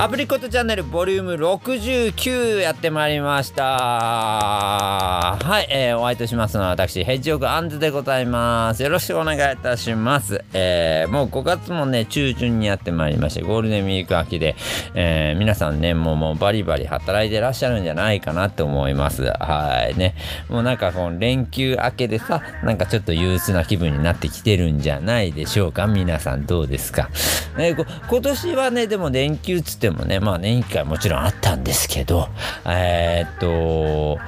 アプリコットチャンネルボリューム69やってまいりました。はい、えー、お会いいたしますのは私ヘッジオクアンズでございます。よろしくお願いいたします。えー、もう5月もね中旬にやってまいりましてゴールデンウィーク明けで、えー、皆さんねもうもうバリバリ働いてらっしゃるんじゃないかなって思います。はいね。もうなんかこの連休明けでさなんかちょっと憂鬱な気分になってきてるんじゃないでしょうか。皆さんどうですか、えー、今年はねでも連休つっててもね、まあ年1回もちろんあったんですけど、えー、っと、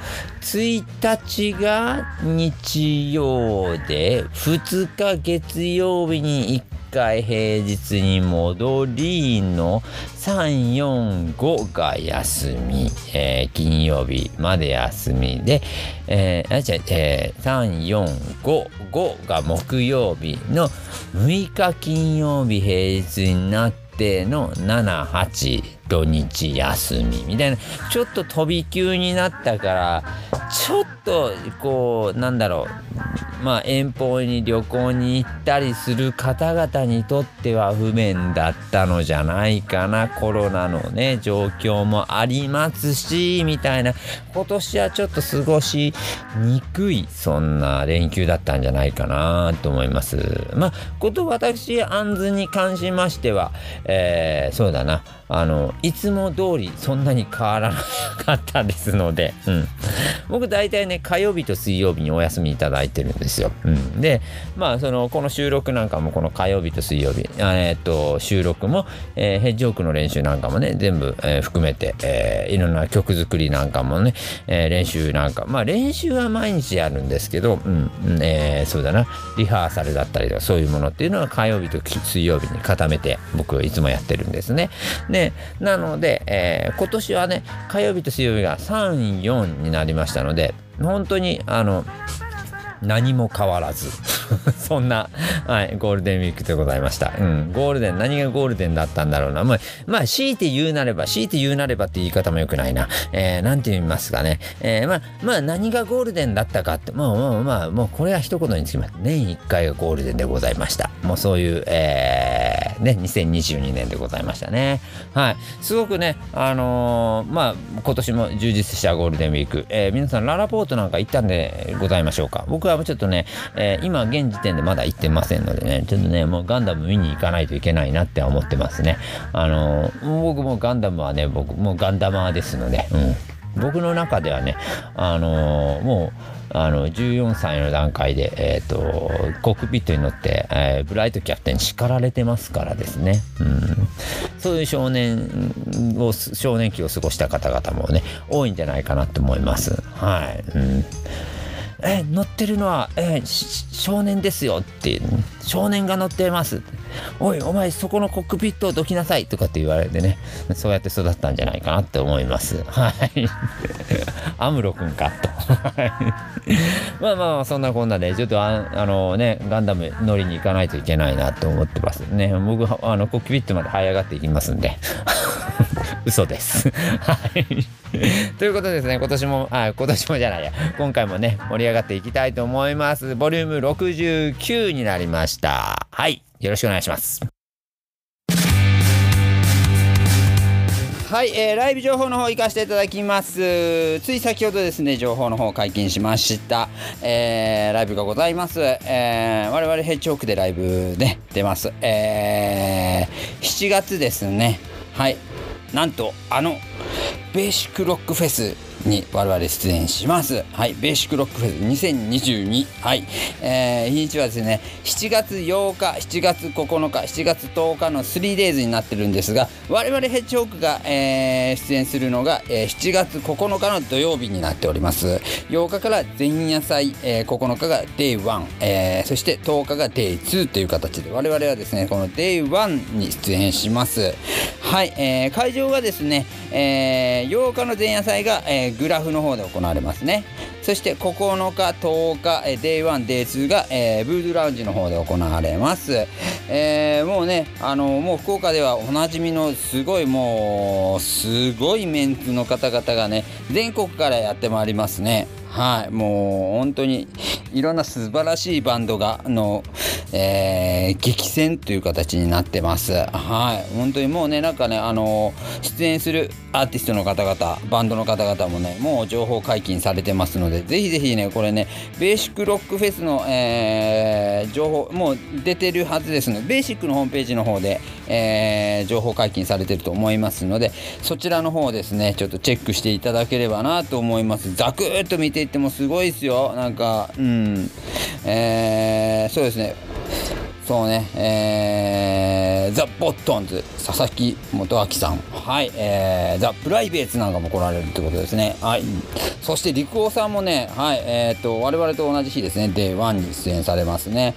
1日が日曜で、2日月曜日に1回平日に戻りの345が休み、えー、金曜日まで休みで、えー、あじゃえー、3455が木曜日の6日金曜日平日になって定の78土日休みみたいな。ちょっと飛び級になったからちょっとこうなんだろう。まあ遠方に旅行に行ったりする方々にとっては不便だったのじゃないかな。コロナのね状況もありますしみたいな。今年はちょっと過ごしにくいそんな連休だったんじゃないかなと思います。まあこと私アンズに関しましては、えー、そうだな。あのいつも通りそんなに変わらなかったですので、うん、僕大体ね火曜日と水曜日にお休みいただいてるんですよ、うん、でまあそのこの収録なんかもこの火曜日と水曜日えー、っと収録も、えー、ヘッジオークの練習なんかもね全部、えー、含めて、えー、いろんな曲作りなんかもね、えー、練習なんかまあ練習は毎日やるんですけど、うん。えー、そうだな。リハーサルだったりとかそういうものっていうのは火曜日と水曜日に固めて僕いつもやってるんですね。でななので、えー、今年はね火曜日と水曜日が34になりましたので本当にあの何も変わらず そんな、はい、ゴールデンウィークでございました。うん、ゴールデン、何がゴールデンだったんだろうな。まあ、まあ、強いて言うなれば、強いて言うなればって言い方も良くないな。えー、なんて言いますかね。えー、まあ、まあ、何がゴールデンだったかって、もう、もう、まあ、もう、これは一言につきます。年1回がゴールデンでございました。もうそういう、えー、ね、2022年でございましたね。はい。すごくね、あのー、まあ、今年も充実したゴールデンウィーク。えー、皆さん、ララポートなんか行ったんでございましょうか。僕はちょっとね、えー、今現時点でまだ行ってませんのでね、ちょっとね、もうガンダム見に行かないといけないなって思ってますね。あのー、僕もガンダムはね、僕もガンダマーですので、うん。僕の中ではね、あのー、もう、あの14歳の段階で、えーと、コックピットに乗って、えー、ブライトキャプテンに叱られてますからですね、うん、そういう少年を少年期を過ごした方々もね多いんじゃないかなと思います。はい、うんえ乗ってるのは、え少年ですよって少年が乗ってます。おいお前そこのコックピットをどきなさい。とかって言われてね。そうやって育ったんじゃないかなって思います。はい。アムロ君かと。まあまあそんなこんなでちょっとああのねガンダム乗りに行かないといけないなと思ってますね。僕あのコックピットまで這い上がっていきますんで。嘘です。はい。ということですね、今年も、あ、今年もじゃないや、今回もね、盛り上がっていきたいと思います。ボリューム69になりました。はい。よろしくお願いします。はい、えー、ライブ情報の方行かせていただきます。つい先ほどですね、情報の方解禁しました。えー、ライブがございます。えー、我々ヘッジホークでライブね、出ます。えー、7月ですね。はい。なんとあのベーシックロックフェスに我々出演します。はい、ベーシックロックフェス2022。はい、えー、日にちはですね、7月8日、7月9日、7月10日の 3days になってるんですが、我々ヘッジホークが、えー、出演するのが、えー、7月9日の土曜日になっております。8日から前夜祭、えー、9日が Day1、えー、そして10日が Day2 という形で、我々はですね、この Day1 に出演します。はい、えー、会場がですね、えー、8日の前夜祭が、えーグラフの方で行われますね。そして9日10日、え Day1、Day2 が、えー、ブードゥラウンジの方で行われます、えー、もうねあのもう福岡ではおなじみのすごいもうすごいメンツの方々がね全国からやってまいりますね。はいもう本当にいろんな素晴らしいバンドがのえー、激戦という形になってます。はい本当にもうねなんかねあの出演するアーティストの方々バンドの方々もねもう情報解禁されてますのでぜひぜひねこれねベーシックロックフェスの、えー、情報もう出てるはずですのでベーシックのホームページの方で、えー、情報解禁されてると思いますのでそちらの方ですねちょっとチェックしていただければなと思います。ザクッと見ていってもすごいですよ。なんかうん。えー、そうですね。そうね、えー、ザ・ボットンズ、佐々木元明さん、はい、えー、ザ・プライベートなんかも来られるってことですね。はい。そして、陸王さんもね、はい、えっ、ー、と、我々と同じ日ですね、デイ1に出演されますね。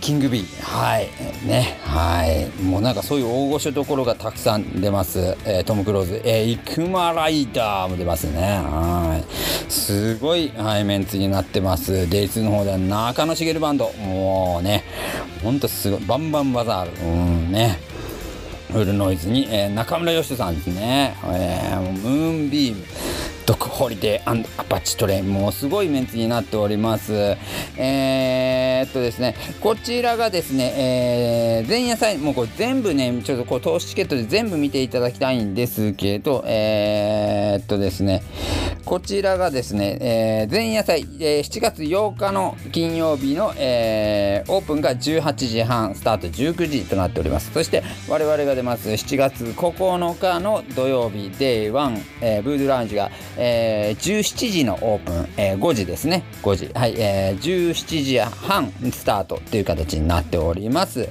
キングビー。はい。ね。はい。もうなんかそういう大御所どころがたくさん出ます、えー、トム・クローズ、えー、イクマライダーも出ますね。はい。すごい、はい、メンツになってます。デイツの方では中野茂バンド。もうね。ほんとすごい。バンバンバザールうん。ね。フルノイズに、えー、中村義人さんですね、えー、ムーンビーム。ドクホリデーアパッチトレインもうすごいメンツになっております。えー、っとですねこちらがですね、えー、前夜祭もうこれ全部ねちょっとこう通しチケットで全部見ていただきたいんですけどえー、っとですねこちらがですね、えー、前夜祭、えー、7月8日の金曜日の、えー、オープンが18時半スタート19時となっております。そして我々が出ます7月9日の土曜日 Day1、えー、ブードゥラウンジが、えー、17時のオープン、えー、5時ですね。5時。はい、えー、17時半スタートという形になっております。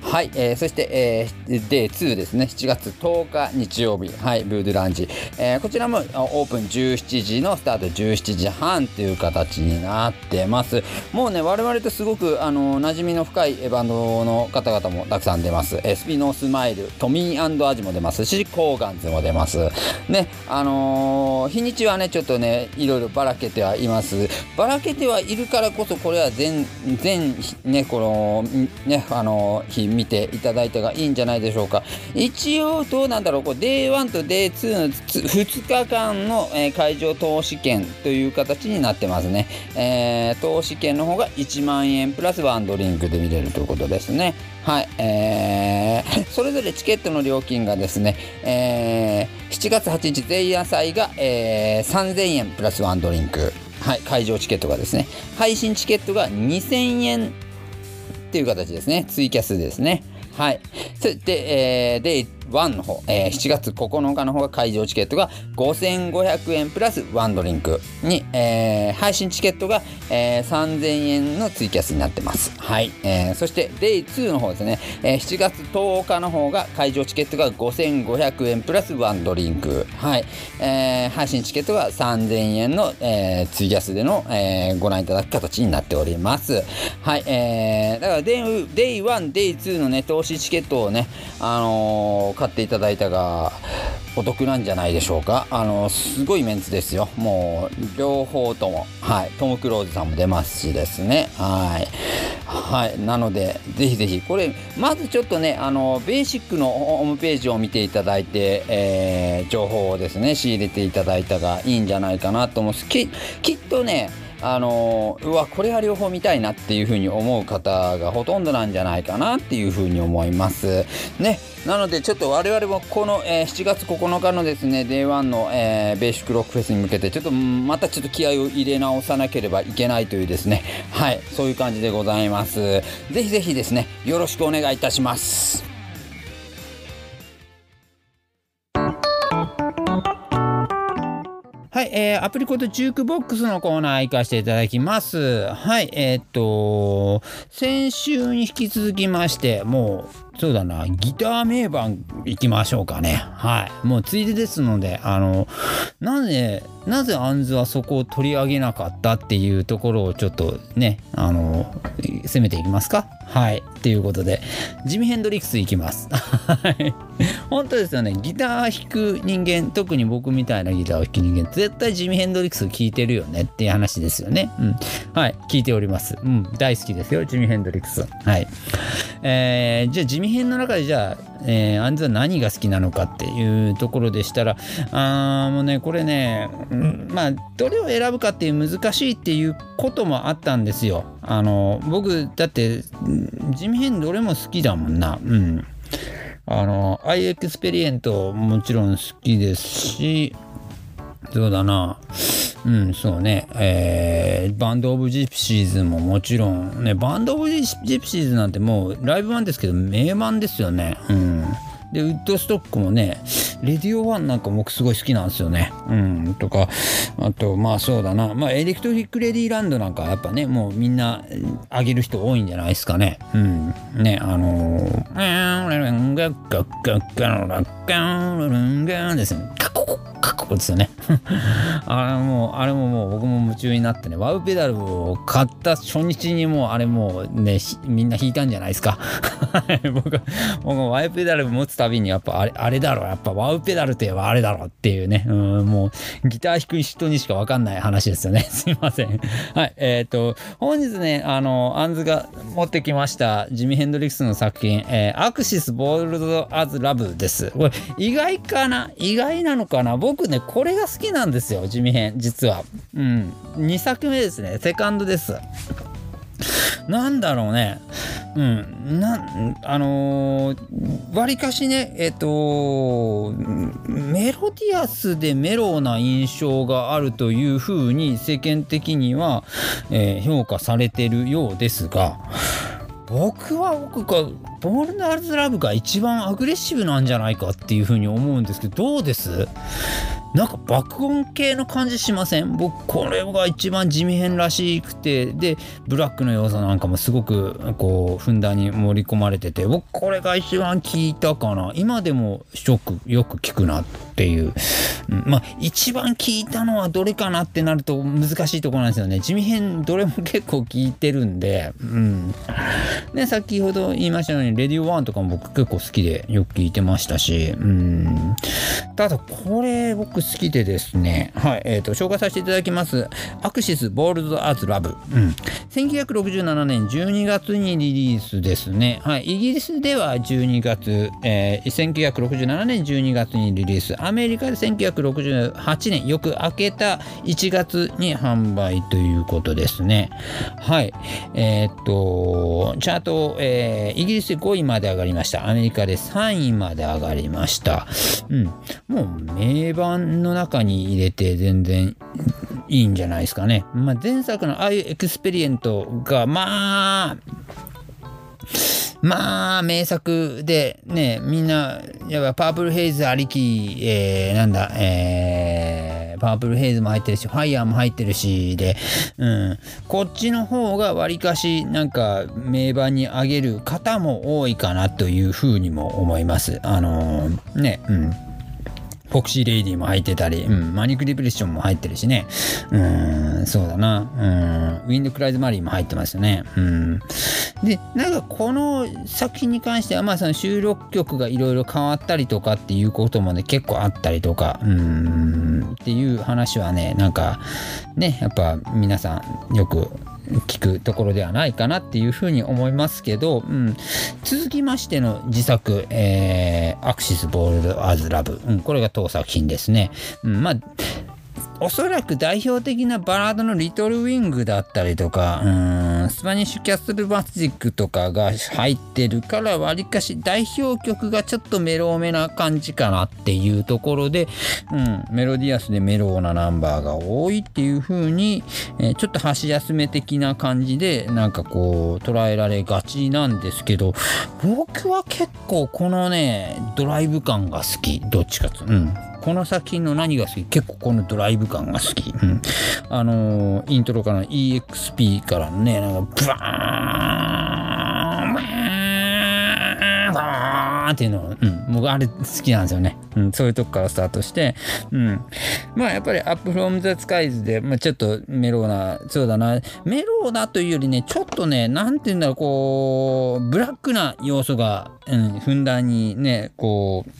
はい、えー、そして、えー、デー2ですね。7月10日日曜日。はいブードゥーラウンジ、えー、こちらもオープン17時のスタート。17時半という形になってます。もうね我々とすごくあの馴染みの深いバンドの方々もたくさん出ます、えー、スピノースマイルトミーアジも出ますしコーガンズも出ます。ねあのー、日はねちょっとねいろいろばらけてはいます。ばらけてはいるからこそこれは全全ねこのねあの日見ていただいたがいいんじゃないでしょうか。一応どうなんだろうこう Day1 と Day2 の2日間の、え、会場投資券という形になってますね、えー、投資券の方が1万円プラスワンドリンクで見れるということですね。はい、えー、それぞれチケットの料金がですね、えー、7月8日前夜祭が、えー、3000円プラスワンドリンク、はい、会場チケットがですね、配信チケットが2000円っていう形ですね、ツイキャスですね。はい。そして、えー、で、1の方、えー、7月9日の方が会場チケットが5500円プラスワンドリンクに、えー、配信チケットが、えー、3000円のツイキャスになってます。はい。えー、そして Day2 の方ですね、えー、7月10日の方が会場チケットが5500円プラスワンドリンク。はい。えー、配信チケットが3000円の、えー、ツイキャスでの、えー、ご覧いただく形になっております。はい。えー、だから Day1、Day2 のね、投資チケットをね、あのー買っていただいたがお得なんじゃないでしょうか。あのすごいメンツですよ。もう両方とも。はい。トム・クローズさんも出ますしですね。はい。はい。なのでぜひぜひ。これまずちょっとねあのベーシックのホームページを見ていただいて、えー、情報をですね仕入れていただいたがいいんじゃないかなと思うききっとねあのうわこれは両方見たいなっていうふうに思う方がほとんどなんじゃないかなっていうふうに思います。ねなのでちょっと我々もこの、えー、7月9日のですね Day1 の、えー、ベーシックロックフェスに向けてちょっとまたちょっと気合を入れ直さなければいけないというですね。はいそういう感じでございます。ぜひぜひですねよろしくお願いいたします。はい、えー、アプリコートジュークボックスのコーナー行かせていただきます。はい、えー、っと、先週に引き続きまして、もうそうだな、ギター名盤いきましょうかね。はい。もうついでですので、あの、なぜ、なぜアンズはそこを取り上げなかったっていうところをちょっとね、あの、攻めていきますか？はい。ということで、ジミヘンドリックスいきます。はい。本当ですよね。ギター弾く人間、特に僕みたいなギターを弾く人間、絶対ジミヘンドリックス聴いてるよねっていう話ですよね。うん。はい。聞いております。うん。大好きですよ、ジミヘンドリックス。はい。えー、じゃあジミ編の中でじゃあえー、アンズは何が好きなのかっていうところでしたらあもうねこれね、まあどれを選ぶかっていう難しいっていうこともあったんですよ。あの僕だってジミヘンどれも好きだもんな。うんあの、アー・ユー・エクスペリエンストもちろん好きですし、そうだな。うん、そうね。えー、バンド・オブ・ジプシーズももちろん、ね、バンド・オブ・ジプシーズなんてもうライブ版ですけど、名盤ですよね。うん。で、ウッドストックもね、レディオワンなんか僕すごい好きなんですよね。うん、とか、あと、まあそうだな、まあエレクトリック・レディーランドなんかやっぱね、もうみんなあげる人多いんじゃないですかね。うん。ね、あのー、ですね。かっこいいですよね あれもあれももう僕も夢中になってねワウペダルを買った初日にもうあれもうねみんな弾いたんじゃないですか 僕僕ワウペダル持つたびにやっぱあれあれだろやっぱワウペダルといえばあれだろっていうね。うんもうギター弾く人にしか分かんない話ですよね。すいません。はいえっ、ー、と本日ねあのアンズが持ってきましたジミ・ヘンドリックスの作品、えー、アクシス・ボールド・アズ・ラブです。これ意外かな？意外なのかな？僕ねこれが好きなんですよジミヘン実は。うん2作目ですね。セカンドです。なんだろうね。うん。なん、あのー、わりかしね、えっ、と、メロディアスでメローな印象があるというふうに世間的には、えー、評価されてるようですが、僕は僕がボールナーズラブが一番アグレッシブなんじゃないかっていうふうに思うんですけどどうです？なんか爆音系の感じしません？僕これが一番地味編らしくて。でブラックの要素なんかもすごくこうふんだんに盛り込まれてて。僕これが一番効いたかな。今でもショックよく聞くな。ってていう、うん、まあ一番聴いたのはどれかなってなると難しいところなんですよねジミヘンどれも結構聴いてるんでうんね先ほど言いましたようにレディオ1とかも僕結構好きでよく聞いてましたしうんただこれ僕好きでですね、はい、えっ、ー、と、紹介させていただきます。アクシス・ボールド・アズ・ラブ。うん。1967年12月にリリースですね。はい。イギリスでは12月、えー、1967年12月にリリース。アメリカで1968年、翌、明けた1月に発売ということですね。はい。えっ、と、チャート、えー、イギリスで5位まで上がりました。アメリカで3位まで上がりました。うん。もう名盤の中に入れて全然いいんじゃないですかね。まあ、前作のアー・ユー・エクスペリエンストがまあまあ名作でねみんなやっぱパープルヘイズありき、えー、なんだえー、パープルヘイズも入ってるしファイヤーも入ってるしで、うん、こっちの方がわりかしなんか名盤に上げる方も多いかなというふうにも思います。あのー、ねうんフォクシーレイディも入ってたり、うん、マニックディプレッションも入ってるしね。うん、そうだな。うん、ウィンドクライズマリーも入ってますよね。うん。で、なんかこの作品に関しては、まあその収録曲がいろいろ変わったりとかっていうこともね、結構あったりとか、うん、っていう話はね、なんか、ね、やっぱ皆さんよく聞くところではないかなっていうふうに思いますけど、うん、続きましての自作、えー、アクシス・ボール・アズ・ラブ、うん、これが当作品ですね。うん、まあおそらく代表的なバラードのリトルウィングだったりとか、うん、スパニッシュキャッスルマジックとかが入ってるからわりかし代表曲がちょっとメローめな感じかなっていうところで、うん、メロディアスでメローなナンバーが多いっていう風に、えー、ちょっと箸休め的な感じでなんかこう捉えられがちなんですけど僕は結構このねドライブ感が好きどっちかとうん。この作品の何が好き？結構このドライブ感が好き。うん、あのー、イントロから EXP からね、なんかブワーンバーンっていうの。をうん、僕あれ好きなんですよね。うん、そういうとこからスタートして、うん。まあやっぱり Up from the Skies で、まあ、ちょっとメローな、そうだな、メローなというよりね、ちょっとね、なんて言うんだろう、こう、ブラックな要素が、うん、ふんだんにね、こう、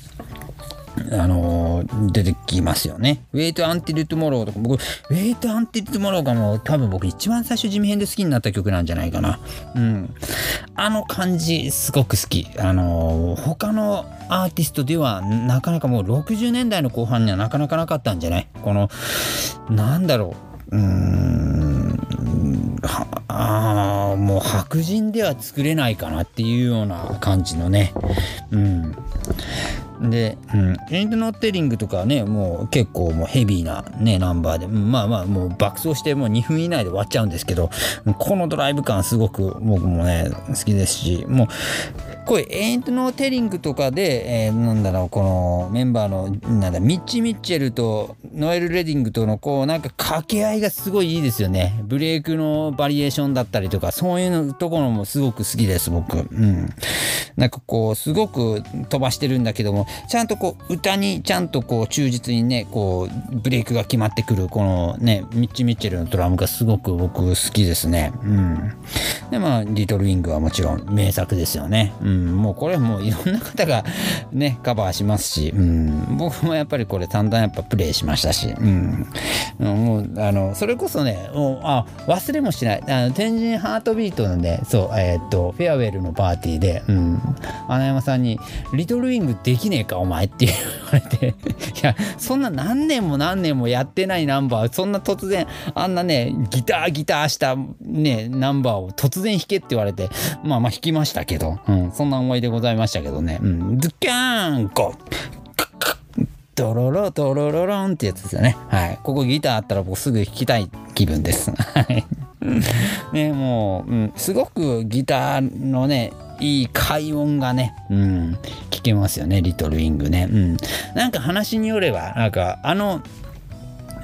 あのー出てきますよね。Wait Until Tomorrow とか、僕、Wait Until Tomorrow がもう多分僕一番最初地味編で好きになった曲なんじゃないかな。うん。あの感じすごく好き。あのー他のアーティストではなかなかもう60年代の後半にはなかなかなかったんじゃない？この、なんだろう。うーん。はあもう白人では作れないかなっていうような感じのね。うん。で、うん、エンドノッテリングとかねもう結構もうヘビーなねナンバーでうんまあまあもう爆走してもう2分以内で終わっちゃうんですけどこのドライブ感すごく僕もね好きですしもうこれエントノテリングとかで、えーなんだろうこのメンバーのなんだミッチ・ミッチェルとノエル・レディングとのこうなんか掛け合いがすごいいいですよね。ブレイクのバリエーションだったりとかそういうところもすごく好きです僕。うん。なんかこうすごく飛ばしてるんだけどもちゃんとこう歌にちゃんとこう忠実にねこうブレイクが決まってくるこのねミッチ・ミッチェルのドラムがすごく僕好きですね。うん。でまあリトル・ウィングはもちろん名作ですよね。うん。もうこれもういろんな方がねカバーしますしうん僕もやっぱりこれ散々やっぱプレイしましたしうんもうあのそれこそねもうあ忘れもしない。あの天神ハートビートのねそうえーっとフェアウェルのパーティーで、うん、穴山さんに「リトルウィングできねえかお前」って言われて いやそんな何年も何年もやってないナンバーそんな突然あんなねギターギターしたねナンバーを突然弾けって言われてまあまあ弾きましたけど、うん、そんな思い出ございましたけどね、うん、ズキャーンゴードロロドロロロンってやつですよね。はい。ここギターあったら僕すぐ弾きたい気分です。はい。ね、もう、うん、すごくギターのね、いい快音がね、うん、聞けますよね、リトルウィングね。うん。なんか話によれば、なんかあの、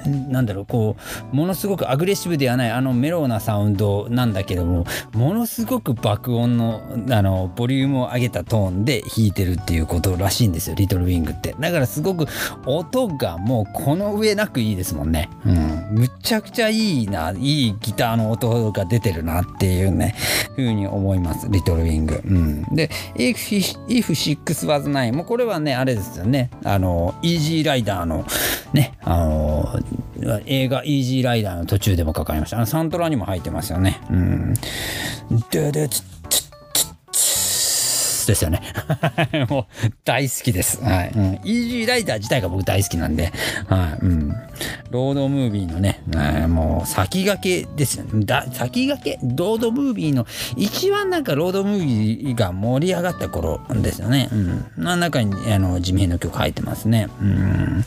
なんだろうこうものすごくアグレッシブではないあのメローなサウンドなんだけどもものすごく爆音のあのボリュームを上げたトーンで弾いてるっていうことらしいんですよ。リトルウィングって。だからすごく音がもうこの上なくいいですもんね。うん。むちゃくちゃいいないいギターの音が出てるなっていうねふうに思いますリトルウィング。うん。で If, If 6 was 9もうこれはねあれですよね。あのイージーライダーのねあの映画「イージーライダー」の途中でもかかりました。あのサントラにも入ってますよね。うん。ででつつつつですよね。もう大好きです。はい、うん、イージーライダー自体が僕大好きなんで。はい。うん。ロードムービーのね、えーもう先駆けですよね。だ先駆けロードムービーの一番なんかロードムービーが盛り上がった頃ですよね。うん。の中にあのジミの曲入ってますね。うん。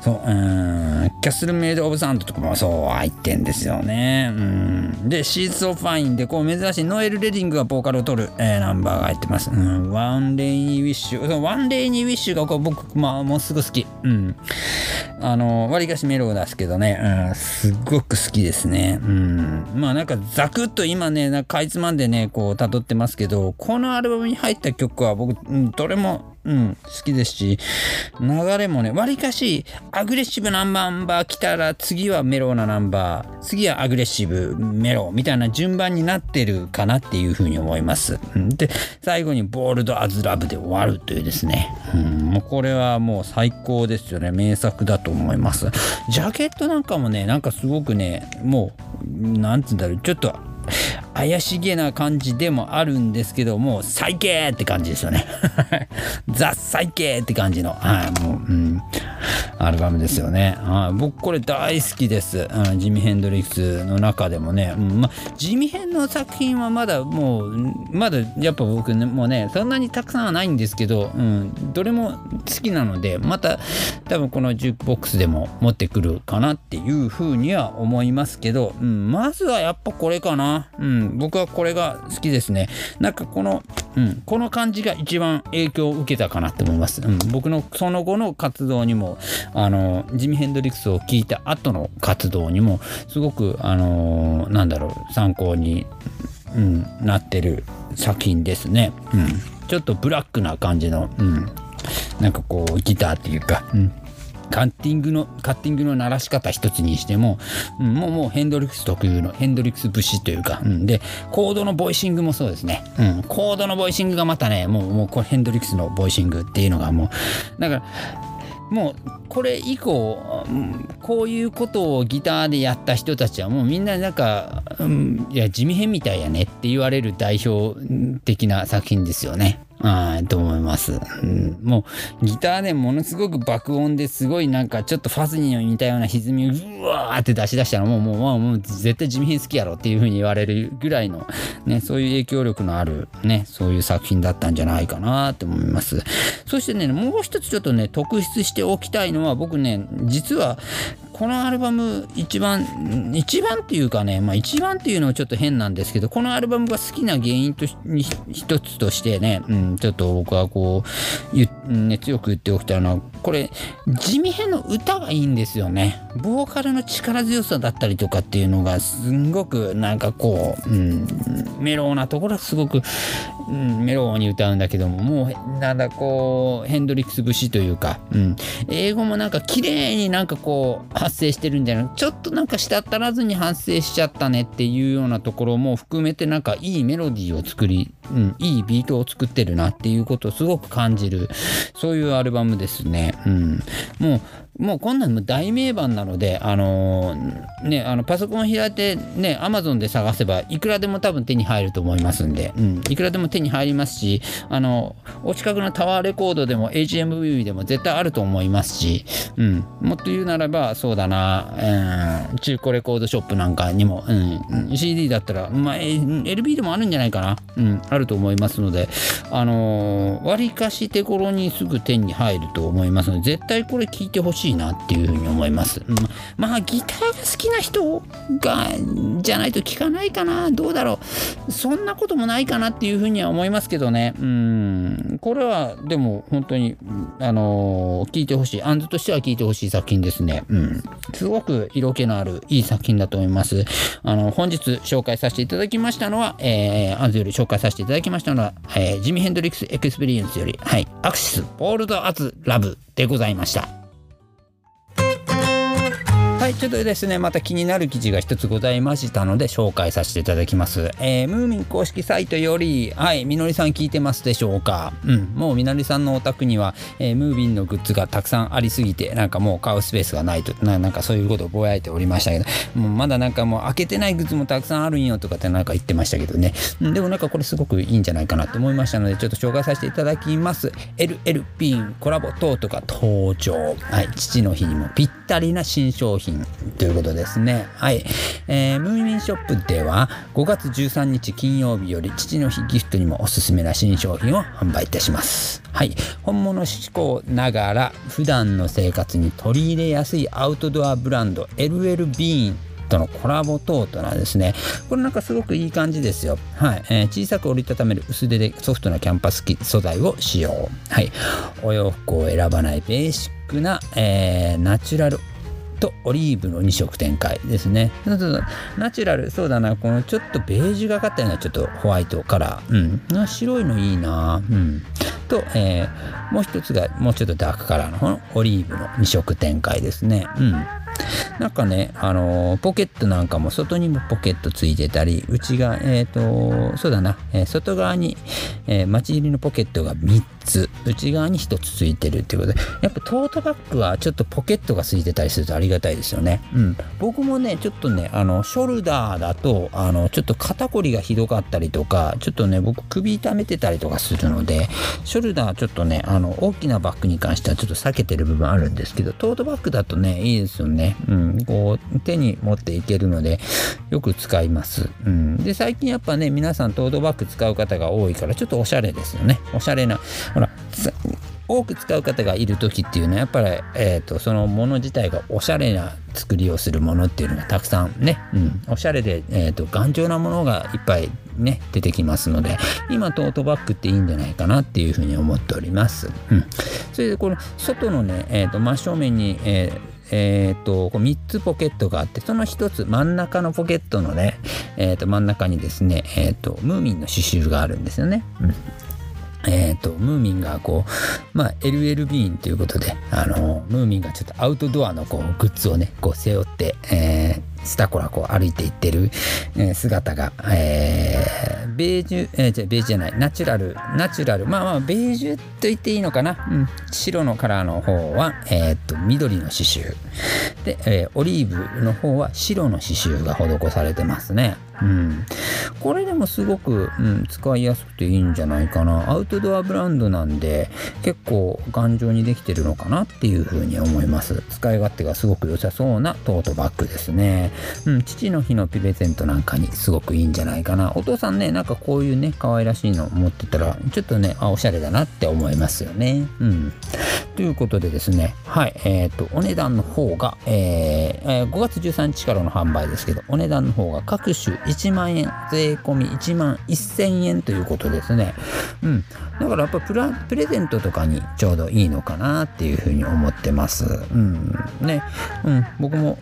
そう、うん、キャッスルメイド・オブ・サンドとかもそう入ってんですよね。うん、で、シーズ・ソー・ファインで、こう珍しいノエル・レディングがボーカルを取る、えーナンバーが入ってます。うん、ワン・レイニー・ウィッシュ。ワン・レイニー・ウィッシュが僕、まあ、もうすごく好き。うん。あの、わりかしメロウですけどね、うん、すっごく好きですね。うん。まあなんかザクッと今ね、なんかかいつまんでね、こう辿ってますけど、このアルバムに入った曲は僕、うん、どれもうん、好きですし、流れもね、わりかし、アグレッシブなナンバー来たら、次はメローなナンバー、次はアグレッシブ、メロみたいな順番になってるかなっていうふうに思います。んで、最後にボールド・アズ・ラブで終わるというですね、うん、もうこれはもう最高ですよね。名作だと思います。ジャケットなんかもね、なんかすごくね、もう、なんつうんだろう、ちょっと、怪しげな感じでもあるんですけども最低って感じですよね。ザ最低って感じの。はいもう、うん、アルバムですよね。はい僕これ大好きです。あのジミ・ヘンドリックスの中でもね、うんま、ジミヘンの作品はまだもうまだやっぱ僕ねもうねそんなにたくさんはないんですけど、うん、どれも好きなのでまた多分このジュークボックスでも持ってくるかなっていうふうには思いますけど、うん、まずはやっぱこれかな、うん、僕はこれが好きですね。なんかこの、うん、この感じが一番影響を受けたかなって思います、うん、僕のその後の活動にもあのジミ・ヘンドリックスを聴いた後の活動にもすごくあのなんだろう参考に、うん、なってる作品ですね、うん、ちょっとブラックな感じの、うん、なんかこうギターっていうか、うん、カッティングのカッティングの鳴らし方一つにしても、うん、もうもうヘンドリックス特有のヘンドリックス節というか、うん、でコードのボイシングもそうですね、うん、コードのボイシングがまたねもうもうこれヘンドリックスのボイシングっていうのがもうだからもうこれ以降こういうことをギターでやった人たちはもうみんななんか、うん、いやジミヘンみたいやねって言われる代表的な作品ですよね。はい、と思います、うん。もうギターでものすごく爆音ですごいなんかちょっとファズニーに似たような歪みをうわーって出し出したらもうもうもうもう絶対地味編好きやろっていう風に言われるぐらいのねそういう影響力のあるねそういう作品だったんじゃないかなと思います。そしてねもう一つちょっとね特筆しておきたいのは僕ね実はこのアルバム一番一番っていうかねまあ一番っていうのはちょっと変なんですけどこのアルバムが好きな原因と一つとしてね、うん、ちょっと僕はこう、ね、強く言っておきたいのはこれ地味編の歌がいいんですよね。ボーカルの力強さだったりとかっていうのがすんごくなんかこう、うん、メローなところはすごく、うん、メローに歌うんだけどももうなんだこうヘンドリックス節というか、うん、英語もなんか綺麗になんかこう発生してるんじゃなくちょっとなんかしたったらずに発生しちゃったねっていうようなところも含めてなんかいいメロディーを作り、うん、いいビートを作ってるなっていうことをすごく感じる。そういうアルバムですね。うん、もうもうこんなんも大名盤なので、あのー、ね、あのパソコン開いて、ね、アマゾンで探せば、いくらでも多分手に入ると思いますんで、うん、いくらでも手に入りますし、あの、お近くのタワーレコードでも HMV でも絶対あると思いますし、うん、もっと言うならば、そうだな、うん、中古レコードショップなんかにも、うん、CD だったら、まあ、LB でもあるんじゃないかな、うん、あると思いますので、あのー、割かし手頃にすぐ手に入ると思いますので、絶対これ聞いてほしいなっていうふうに思います。ままあギターが好きな人がじゃないと聞かないかな。どうだろう。そんなこともないかなっていうふうには思いますけどね。うん。これはでも本当にあの聞いてほしい。アンズとしては聞いてほしい作品ですね。うん。すごく色気のあるいい作品だと思います。あの本日紹介させていただきましたのは、えー、アンズより紹介させていただきましたただきましたのは、えー、ジミヘンドリックスエクスペリエンスより、はい、アクシスボールドアズラブでございました。はいちょっとですねまた気になる記事が一つございましたので紹介させていただきます、えー、ムーミン公式サイトよりはいみのりさん聞いてますでしょうか？うんもうみのりさんのお宅には、えー、ムーミンのグッズがたくさんありすぎてなんかもう買うスペースがないとなんかそういうことをぼやいておりましたけどもうまだなんかもう開けてないグッズもたくさんあるんよとかってなんか言ってましたけどね、うん、でもなんかこれすごくいいんじゃないかなと思いましたのでちょっと紹介させていただきます。LLP コラボ等とか登場。はい父の日にもぴったりな新商品ということですね。はい。えー、ムーミンショップでは5月13日金曜日より父の日ギフトにもおすすめな新商品を販売いたします。はい。本物志向ながら普段の生活に取り入れやすいアウトドアブランド LL ビーンとのコラボトートなんですね。これなんかすごくいい感じですよ。はい。えー、小さく折りたためる薄手でソフトなキャンパス素材を使用。はい。お洋服を選ばないベーシックな、えー、ナチュラルとオリーブの2色展開ですね。ナチュラル、そうだな、このちょっとベージュがかったようなちょっとホワイトカラー。うん。白いのいいな。うん。と、えー、もう一つがもうちょっとダークカラーの方のオリーブの2色展開ですね。うん。なんかね、あのー、ポケットなんかも外にもポケットついてたり、内側、えっ、ー、と、そうだな、えー、外側に、えー、待ち入りのポケットが3つつ、内側に1つついてるっていうことで、やっぱトートバッグはちょっとポケットがついてたりするとありがたいですよね。うん。僕もね、ちょっとね、あの、ショルダーだと、あの、ちょっと肩こりがひどかったりとか、ちょっとね、僕首痛めてたりとかするので、ショルダーちょっとね、あの、大きなバッグに関してはちょっと避けてる部分あるんですけど、トートバッグだとね、いいですよね。うん、こう手に持っていけるのでよく使います、うん、で最近やっぱね皆さんトートバッグ使う方が多いからちょっとおしゃれですよねおしゃれな多く使う方がいる時っていうのはやっぱり、えーと、そのもの自体がおしゃれな作りをするものっていうのがたくさんね、うん、おしゃれで、えーと、頑丈なものがいっぱいね出てきますので今トートバッグっていいんじゃないかなっていうふうに思っております。うん、それでこの外のね、えーと真正面に、えーえっ、と、3つポケットがあって、その1つ真ん中のポケットのね、えっ、と、真ん中にですね、えっ、と、ムーミンの刺繍があるんですよね。えっ、ー、と、ムーミンがこう、まあ、LL ビーンということで、あの、ムーミンがちょっとアウトドアのこう、グッズをね、こう背負って、えー、スタコラこう歩いていってる、えー、姿が、えー、ベージュ、えー、じゃベージュじゃないナチュラルナチュラルまあまあベージュと言っていいのかな、うん、白のカラーの方は、えー、っと緑の刺繍。で、えー、オリーブの方は白の刺繍が施されてますね。うん、これでもすごく、うん、使いやすくていいんじゃないかな。アウトドアブランドなんで結構頑丈にできてるのかなっていうふうに思います。使い勝手がすごく良さそうなトートバッグですね、うん、父の日のプレゼントなんかにすごくいいんじゃないかな。お父さんねなんかこういうね可愛らしいの持ってたらちょっとねあおしゃれだなって思いますよね。うん。ということでですねはいえっ、ー、とお値段の方が、えー、5月13日からの販売ですけどお値段の方が各種1万円税込み1万1000円ということですね。うん。だからやっぱプラプレゼントとかにちょうどいいのかなっていうふうに思ってます。うん。ね。うん。僕も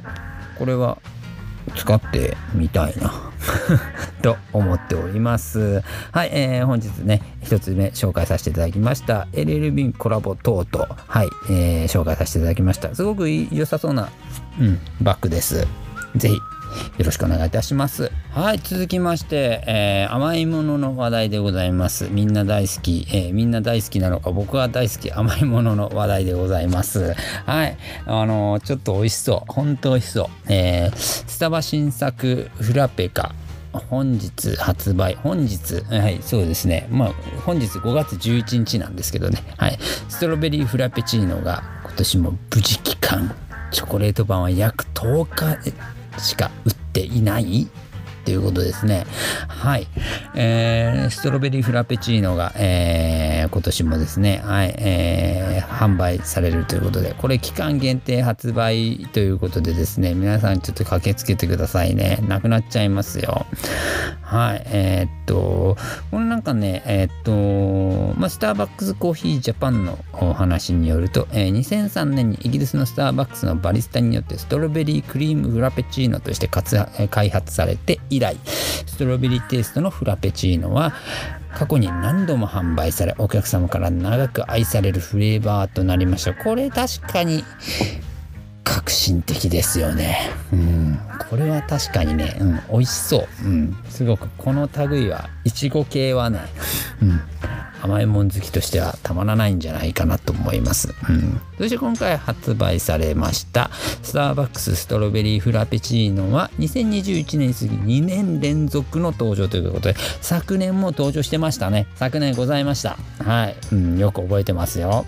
これは使ってみたいな。と思っております。はい、えー、本日ね、一つ目紹介させていただきました。LL ビンコラボトート、はい、えー、紹介させていただきました。すごく良さそうな、うん、バッグです。ぜひ。よろしくお願いいたします。はい、続きまして、えー、甘いものの話題でございます。みんな大好き、えー、みんな大好きなのか、僕は大好き甘いものの話題でございます。はい、あのー、ちょっと美味しそう。本当美味しそう。えー、スタバ新作フラペカ。本日発売本日はいそうですねまあ本日5月11日なんですけどねはいストロベリーフラペチーノが今年も無事期間チョコレート版は約10日しか売っていないということですね。はい。えー、ストロベリーフラペチーノが、えー、今年もですね、はい、えー、販売されるということで、これ期間限定発売ということでですね、皆さんちょっと駆けつけてくださいね。なくなっちゃいますよ。はい。えー、っと、このなんかね、えー、っと、まあ、スターバックスコーヒージャパンのお話によると、えー、2003年にイギリスのスターバックスのバリスタによってストロベリークリームフラペチーノとして開発されて以来ストロベリーテイストのフラペチーノは過去に何度も販売されお客様から長く愛されるフレーバーとなりました。これ確かに革新的ですよねうんこれは確かにね、うん、美味しそう、うん、すごくこの類はいちご系はね、うん甘いもん好きとしてはたまらないんじゃないかなと思います。うん、そして今回発売されましたスターバックスストロベリーフラペチーノは2021年過ぎ2年連続の登場ということで昨年も登場してましたね。昨年ございました。はい。うん、よく覚えてますよ。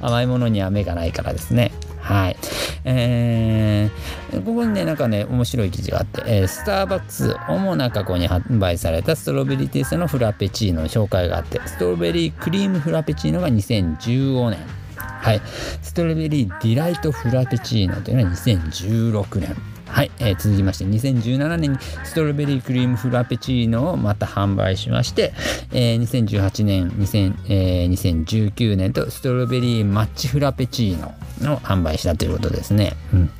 甘いものには目がないからですね。はい。えー、ここにね、なんかね、面白い記事があって、えー、スターバックス主な過去に販売されたストロベリーテイストのフラペチーノの紹介があって、ストロベリークリームフラペチーノが2015年。はい。ストロベリーディライトフラペチーノというのは2016年。はい、えー、続きまして2017年にストロベリークリームフラペチーノをまた販売しまして、えー、2018年2000、えー、2019年とストロベリーマッチフラペチーノの販売したということですね。うん、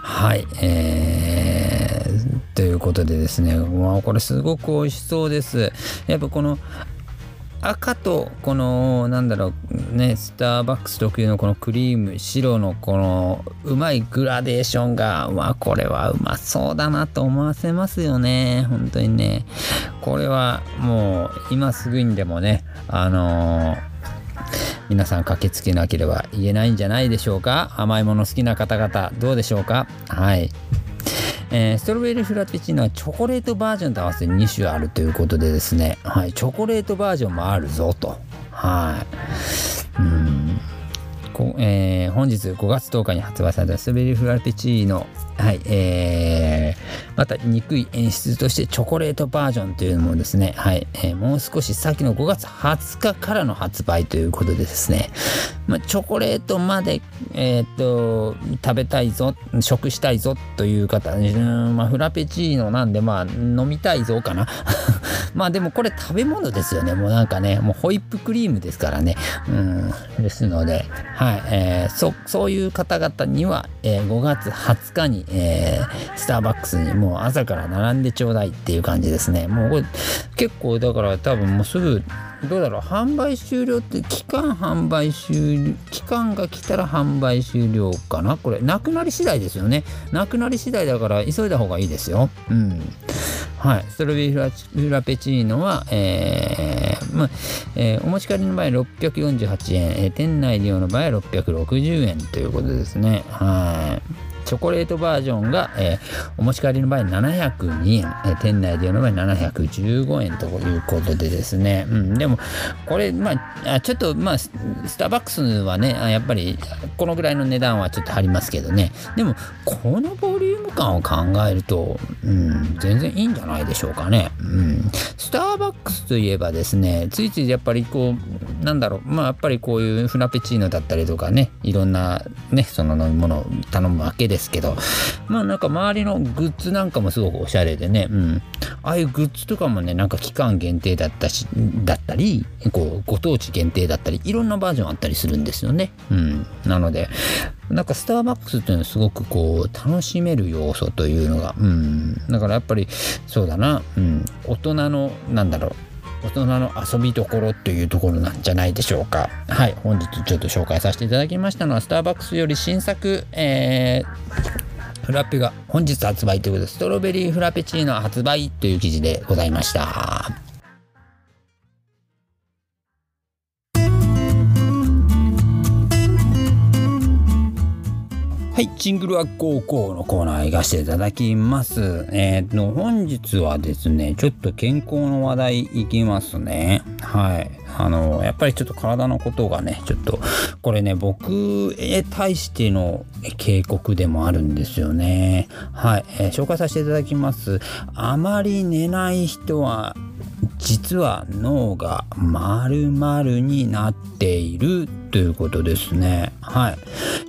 はい、えー、ということでですね、まあ、これすごく美味しそうです。やっぱこの赤とこのなんだろうねスターバックス特有のこのクリーム白のこのうまいグラデーションがまあこれはうまそうだなと思わせますよね。本当にね。これはもう今すぐにでもねあのー皆さん駆けつけなければ言えないんじゃないでしょうか。甘いもの好きな方々どうでしょうか。はい。えー、ストロベリーフラペチーノはチョコレートバージョンと合わせて2種あるということでですね、はい、チョコレートバージョンもあるぞと。はい。うんえー、本日5月10日に発売されたストロベリーフラペチーノ、はい、えー、また憎い演出としてチョコレートバージョンというのもですね、はい、えー、もう少し先の5月20日からの発売ということでですね、まあ、チョコレートまで、えー、っと、食べたいぞ、食したいぞという方、うんまあ、フラペチーノなんで、まあ、飲みたいぞかな。まあでもこれ食べ物ですよね。もうなんかね、もうホイップクリームですからね。うん、ですので、はい、えー、そ、そういう方々には、えー、5月20日に、えー、スターバックスにもう朝から並んでちょうだいっていう感じですね。もうこれ結構だから多分もうすぐどうだろう販売終了って期間販売終了期間が来たら販売終了かな？これなくなり次第ですよね。なくなり次第だから急いだ方がいいですよ。うん。はい、ストロベリーフラペチーノは、えーまあえーお持ち帰りの場合648円、えー店内利用の場合は660円ということですね。はい。チョコレートバージョンが、えーお持ち帰りの場合702円、えー店内利用の場合715円ということでですね、うん、でもこれ、まあ、ちょっと、まあ、スターバックスはねやっぱりこのぐらいの値段はちょっと張りますけどね。でもこのボリューム感を考えると、うん、全然いいんじゃないでしょうかね、うん、スターバックスといえばですねついついやっぱりこうなんだろうまあやっぱりこういうフラペチーノだったりとかねいろんなねその飲み物を頼むわけですけど。まあなんか周りのグッズなんかもすごくおしゃれでね、うん、ああいうグッズとかもねなんか期間限定だったしだったりこうご当地限定だったりいろんなバージョンあったりするんですよね、うん、なのでなんかスターバックスっていうのはすごくこう楽しめる要素というのが、うん、だからやっぱりそうだな、うん、大人のなんだろう。大人の遊びどころというところなんじゃないでしょうか。はい、本日ちょっと紹介させていただきましたのは、スターバックスより新作、えーフラッペが本日発売ということで、ストロベリーフラペチーノ発売という記事でございました。はい、ジングルは高校のコーナー行かせていただきます。えー、と、本日はですね、ちょっと健康の話題いきますね。はい。あの、やっぱりちょっと体のことがね、ちょっと、これね、僕へ対しての警告でもあるんですよね。はい、えー紹介させていただきます。あまり寝ない人は、実は脳が丸々になっているということですね。はい。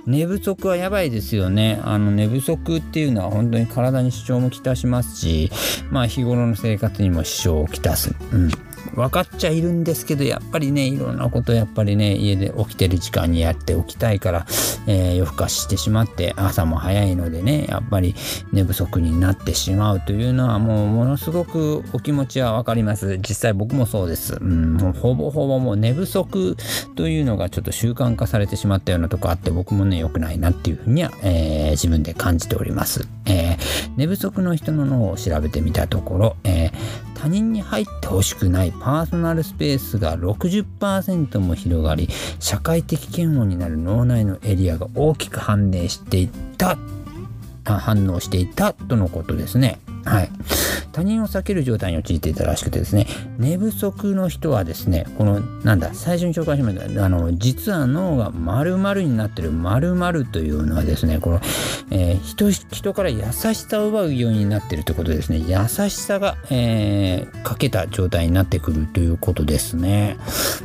寝不足はやばいですよね。あの寝不足っていうのは本当に体に支障もきたしますし、まあ日頃の生活にも支障をきたす。うん。分かっちゃいるんですけどやっぱりねいろんなことやっぱりね家で起きてる時間にやっておきたいから、えー夜更かししてしまって朝も早いのでねやっぱり寝不足になってしまうというのはもうものすごくお気持ちは分かります。実際僕もそうです、うん、もうほぼほぼもう寝不足というのがちょっと習慣化されてしまったようなとこあって僕もね良くないなっていうふうには、えー自分で感じております、えー寝不足の人の脳を調べてみたところ、えー他人に入ってほしくないパーソナルスペースが60%も広がり社会的嫌悪になる脳内のエリアが大きく反応していた反応していたとのことですね。はい、他人を避ける状態に陥っていたらしくてですね寝不足の人はですねこのなんだ最初に紹介しましたあの実は脳が丸々になってる丸々というのはですねこの、えー人人から優しさを奪うようになってるということですね。優しさが、えーかけた状態になってくるということですね。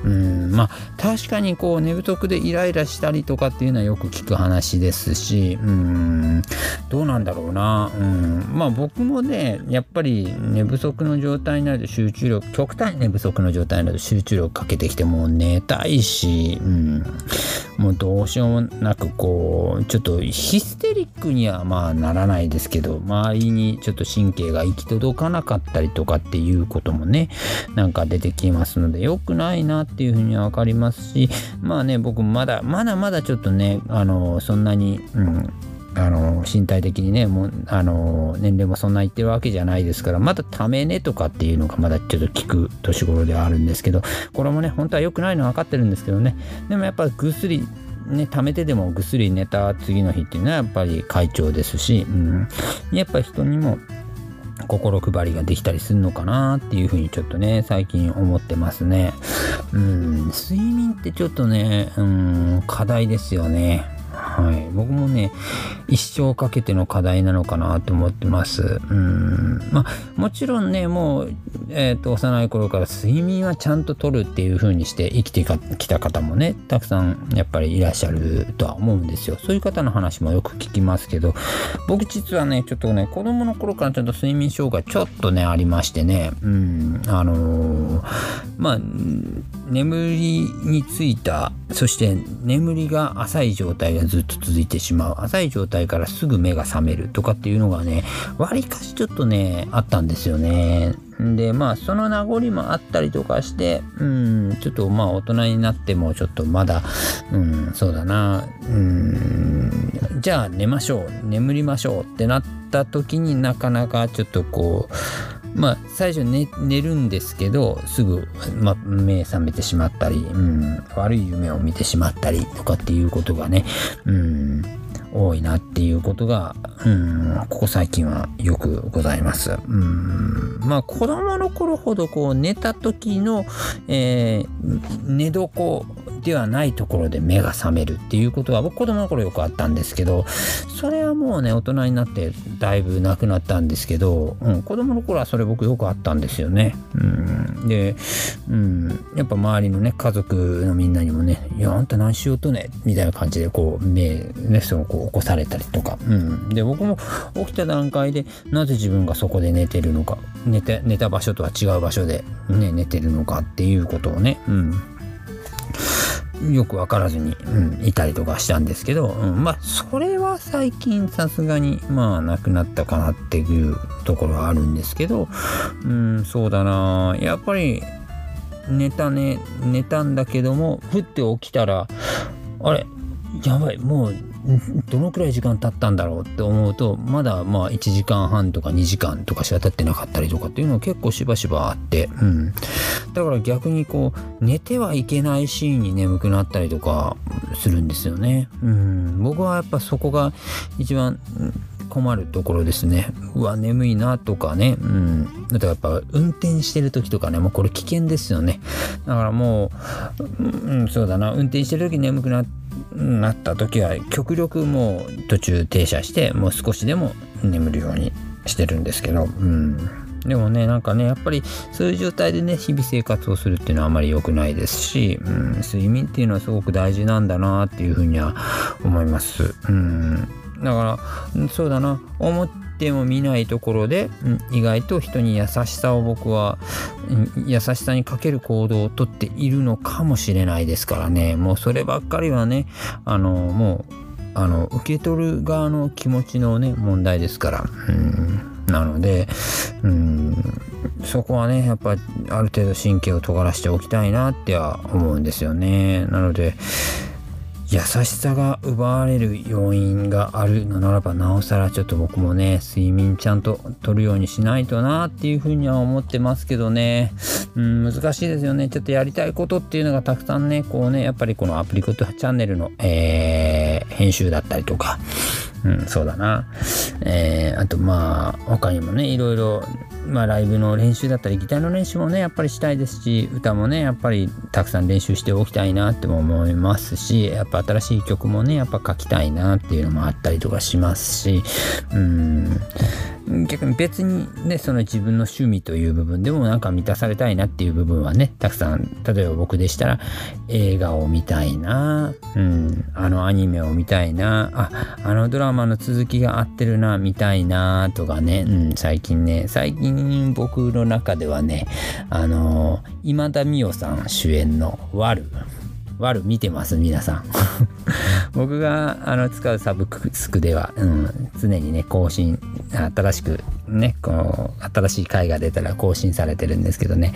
うんまあ確かにこう寝不足でイライラしたりとかっていうのはよく聞く話ですしうんどうなんだろうな。うんまあ僕もねやっぱり寝不足の状態になると集中力極端に寝不足の状態になると集中力かけてきてもう寝たいし、うん、もうどうしようもなくこうちょっとヒステリックにはまあならないですけど周りにちょっと神経が行き届かなかったりとかっていうこともねなんか出てきますので良くないなっていうふうには分かりますしまあね僕まだまだまだちょっとねあのそんなに、うん、あの身体的にねもうあの年齢もそんな言ってるわけじゃないですからまだため寝とかっていうのがまだちょっと効く年頃ではあるんですけどこれもね本当は良くないのは分かってるんですけどね。でもやっぱぐっすりね、貯めてでもぐっすり寝た次の日っていうのはやっぱり快調ですし、うん、やっぱ人にも心配りができたりするのかなっていうふうにちょっとね最近思ってますね。うん。睡眠ってちょっとねうん課題ですよね。はい。僕もね一生かけての課題なのかなと思ってます。うん。まあもちろんねもう、えー、と幼い頃から睡眠はちゃんととるっていう風にして生きてきた方もねたくさんやっぱりいらっしゃるとは思うんですよ。そういう方の話もよく聞きますけど僕実はねちょっとね子供の頃からちょっと睡眠障害ちょっとねありましてね。うん。あのーまあ眠りについたそして眠りが浅い状態がずっと続いてしまう。浅い状態からすぐ目が覚めるとかっていうのがねわりかしちょっとねあったんですよね。でまあその名残もあったりとかしてうんちょっとまあ大人になってもちょっとまだうんそうだな。うんじゃあ寝ましょう。眠りましょうってなった時になかなかちょっとこうまあ最初寝寝るんですけどすぐ、ま、目覚めてしまったり、うん、悪い夢を見てしまったりとかっていうことがね、うん、多いなっていうことが、うん、ここ最近はよくございます。うん、まあ子供の頃ほどこう寝た時の、えー、寝床ではないところで目が覚めるっていうことは僕子供の頃よくあったんですけどそれはもうね大人になってだいぶなくなったんですけど、うん、子供の頃はそれ僕よくあったんですよね。うん、で、うん、やっぱ周りのね家族のみんなにもね「いやあんた何しようとね」みたいな感じでこう目ねそのこう起こされたりとか、うん、で僕も起きた段階でなぜ自分がそこで寝てるのか。寝て寝た場所とは違う場所で、ね、寝てるのかっていうことをね、うん。よく分からずに、うん、いたりとかしたんですけど、うん、まあそれは最近さすがにまあなくなったかなっていうところはあるんですけど、うん、そうだな。やっぱり寝たね寝たんだけどもふって起きたらあれやばいもうどのくらい時間経ったんだろうって思うとまだまあ1時間半とか2時間とかしか経ってなかったりとかっていうのは結構しばしばあって、うん、だから逆にこう寝てはいけないシーンに眠くなったりとかするんですよね、うん、僕はやっぱそこが一番困るところですね。うわ、眠いなとかね。うん。だとやっぱ運転してる時とかね、もうこれ危険ですよね。だからもう、うん、そうだな、運転してる時眠くなって、なった時は極力もう途中停車してもう少しでも眠るようにしてるんですけど、うん、でもねなんかねやっぱりそういう状態でね日々生活をするっていうのはあまり良くないですし、うん、睡眠っていうのはすごく大事なんだなっていうふうには思います。うん、だからそうだな。思っても見ないところで、うん、意外と人に優しさを僕は、うん、優しさにかける行動をとっているのかもしれないですからね。もうそればっかりはねあのもうあの受け取る側の気持ちのね問題ですから、うん、なので、うん、そこはねやっぱある程度神経を尖らしておきたいなっては思うんですよね。なので優しさが奪われる要因があるのならばなおさらちょっと僕もね睡眠ちゃんと取るようにしないとなっていうふうには思ってますけどね。うん難しいですよね。ちょっとやりたいことっていうのがたくさんねこうねやっぱりこのアプリコットチャンネルの、えー、編集だったりとかうん、そうだな。えー、あとまあ、他にもね、いろいろ、まあ、ライブの練習だったり、ギターの練習もね、やっぱりしたいですし、歌もね、やっぱりたくさん練習しておきたいなっても思いますし、やっぱ新しい曲もね、やっぱ書きたいなっていうのもあったりとかしますし、うん、逆に別にね、その自分の趣味という部分でもなんか満たされたいなっていう部分はね、たくさん、例えば僕でしたら映画を見たいな、うん、あのアニメを見たいな、あ、あのドラマの続きが合ってるな、見たいなとかね、うん、最近ね、最近僕の中ではね、あの、今田美桜さん主演のワル、悪見てます皆さん。僕があの使うサブスクでは、うん、常にね更新新しくねこう新しい回が出たら更新されてるんですけどね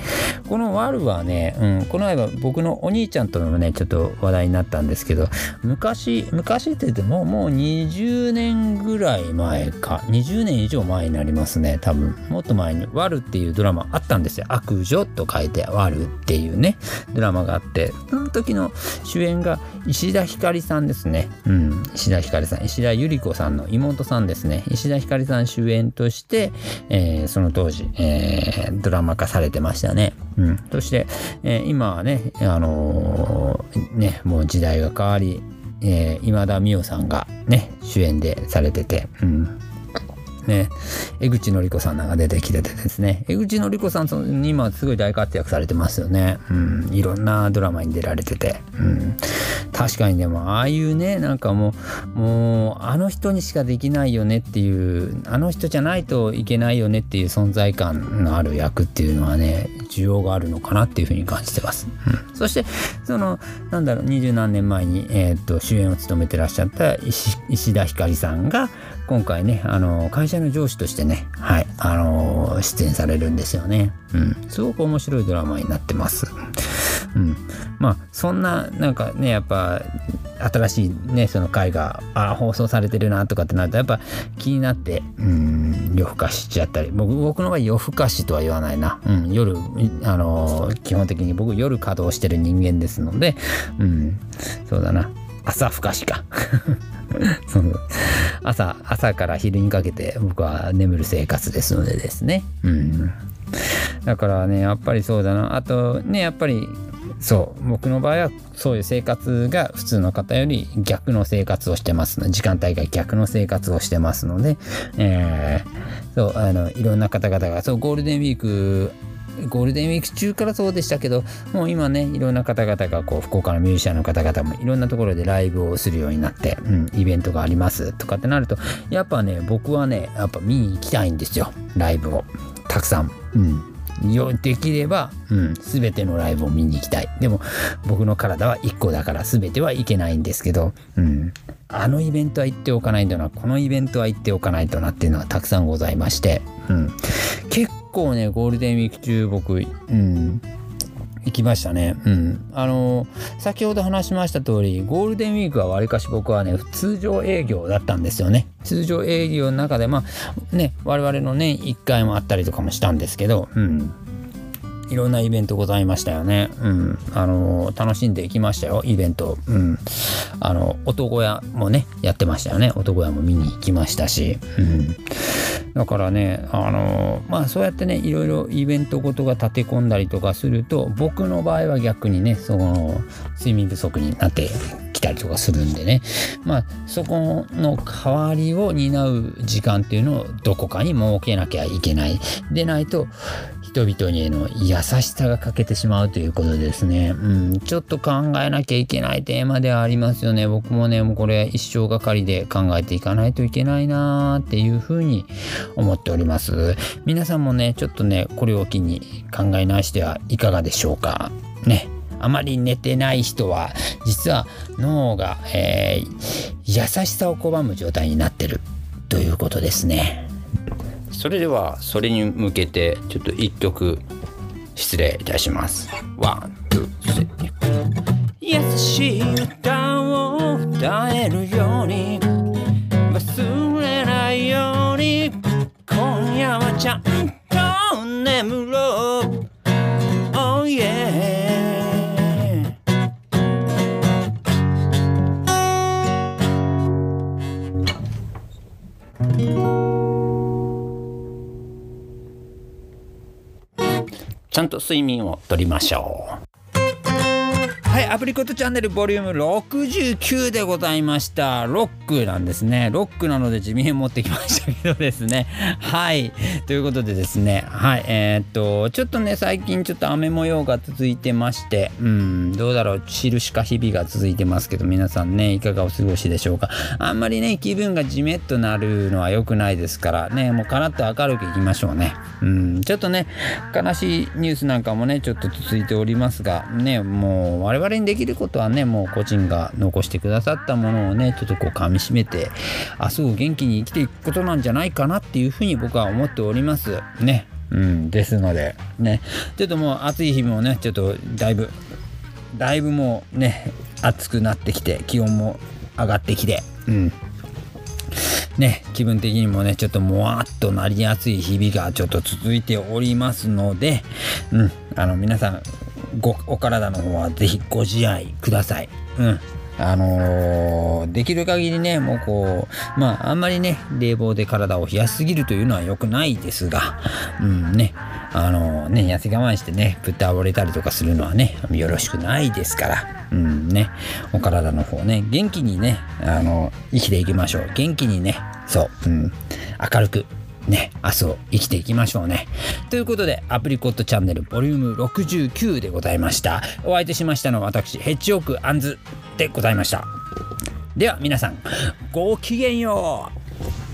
このワルはね、うん、この間僕のお兄ちゃんとのねちょっと話題になったんですけど昔昔って言ってももう20年ぐらい前か20年以上前になりますね多分もっと前に「ワル」っていうドラマあったんですよ悪女と書いて「ワル」っていうねドラマがあってその時の主演が石田ひかりさんですね。うん、石田ひかりさん、石田ゆり子さんの妹さんですね。石田ひかりさん主演として、でえー、その当時、えー、ドラマ化されてましたね。うん、そして、えー、今はね、あのね、もう時代が変わり、え今田美桜さんがね、主演でされてて、うんね、江口のり子さんなんか出てきててですね、江口のり子さんその今すごい大活躍されてますよね。うん、いろんなドラマに出られてて。うん、確かにでも、ああいうね、なんかもう、もう、あの人にしかできないよねっていう、あの人じゃないといけないよねっていう存在感のある役っていうのはね、需要があるのかなっていうふうに感じてます。うん、そして、その、なんだろう、二十何年前に、えー、っと、主演を務めてらっしゃった石田ひかりさんが、今回ね、あの、会社の上司としてね、はい、あの、出演されるんですよね。うん。すごく面白いドラマになってます。うん。まあ、そんな、なんかね、やっぱ、新しいねその回があ放送されてるなとかってなるとやっぱ気になってうん夜更かしちゃったり僕僕の場合夜更かしとは言わないな、うん、夜あの基本的に僕夜稼働してる人間ですのでうんそうだな朝更かしか。そう朝朝から昼にかけて僕は眠る生活ですのでですね。うん。だからねやっぱりそうだな。あとねやっぱりそう僕の場合はそういう生活が普通の方より逆の生活をしてますの。時間帯が逆の生活をしてますので、えー、そうあのいろんな方々がそうゴールデンウィークゴールデンウィーク中からそうでしたけどもう今ねいろんな方々がこう福岡のミュージシャンの方々もいろんなところでライブをするようになって、うん、イベントがありますとかってなるとやっぱね僕はねやっぱ見に行きたいんですよライブをたくさん。うんよできれば、うん、全てのライブを見に行きたい。でも僕の体は1個だから全てはいけないんですけど、うん、あのイベントは行っておかないとな、このイベントは行っておかないとなっていうのはたくさんございまして、うん、結構ね、ゴールデンウィーク中僕、うん、行きましたね。うん。あの先ほど話しました通り、ゴールデンウィークはわりかし僕はね、通常営業だったんですよね。通常営業の中で、まあ、ね、我々の年1回もあったりとかもしたんですけど、うん。いろんなイベントございましたよね。うん。あの楽しんでいきましたよ、イベント。うん。あの、男屋もね、やってましたよね。男屋も見に行きましたし。うん。だからね、あのまあそうやってね、いろいろイベントごとが立て込んだりとかすると、僕の場合は逆にね、その、睡眠不足になってきたりとかするんでね、まあそこの代わりを担う時間っていうのをどこかに設けなきゃいけない。でないと、人々にの優しさが欠けてしまうということですね。うん、ちょっと考えなきゃいけないテーマではありますよね。僕もね、もうこれ一生がかりで考えていかないといけないなーっていうふうに思っております。皆さんもね、ちょっとね、これを機に考え直してはいかがでしょうか。ね。あまり寝てない人は実は脳が、えー、優しさを拒む状態になってるということですね。それではそれに向けてちょっと一曲失礼いたします。ワン、ツー、スリー。優しい歌を歌えるように忘れないように今夜はちゃんと眠ろうちゃんと睡眠をとりましょう。はいアプリコットチャンネルボリューム69でございました。ロックなんですね。ロックなので地味に持ってきましたけどですね。はい。ということでですね。はいえー、っとちょっとね最近ちょっと雨模様が続いてましてうんどうだろう。印か日々が続いてますけど皆さんねいかがお過ごしでしょうか。あんまりね気分がじめっとなるのは良くないですからねもうカラッと明るくいきましょうね。うんちょっとね悲しいニュースなんかもねちょっと続いておりますがねもう我々々にできることはねもう個人が残してくださったものをねちょっとこう噛みしめて明日を元気に生きていくことなんじゃないかなっていうふうに僕は思っております。ね。うんですのでね。ちょっともう暑い日もねちょっとだいぶだいぶもうね暑くなってきて気温も上がってきてうん。ね、気分的にもね、ちょっともわっとなりやすい日々がちょっと続いておりますので、うん、あの皆さんごお体の方はぜひご自愛ください。うんあのー、できる限りね、もうこう、まあ、あんまりね、冷房で体を冷やしすぎるというのは良くないですが、うんね、あのー、ね、痩せ我慢してね、ぶっ倒れたりとかするのはね、よろしくないですから、うんね、お体の方ね、元気にね、あのー、生きていきましょう。元気にね、そう、うん、明るくね、明日を生きていきましょうね。ということで、アプリコットチャンネルボリューム69でございました。お相手しましたのは私、ヘッジオークアンズでございました。では皆さん、ごきげんよう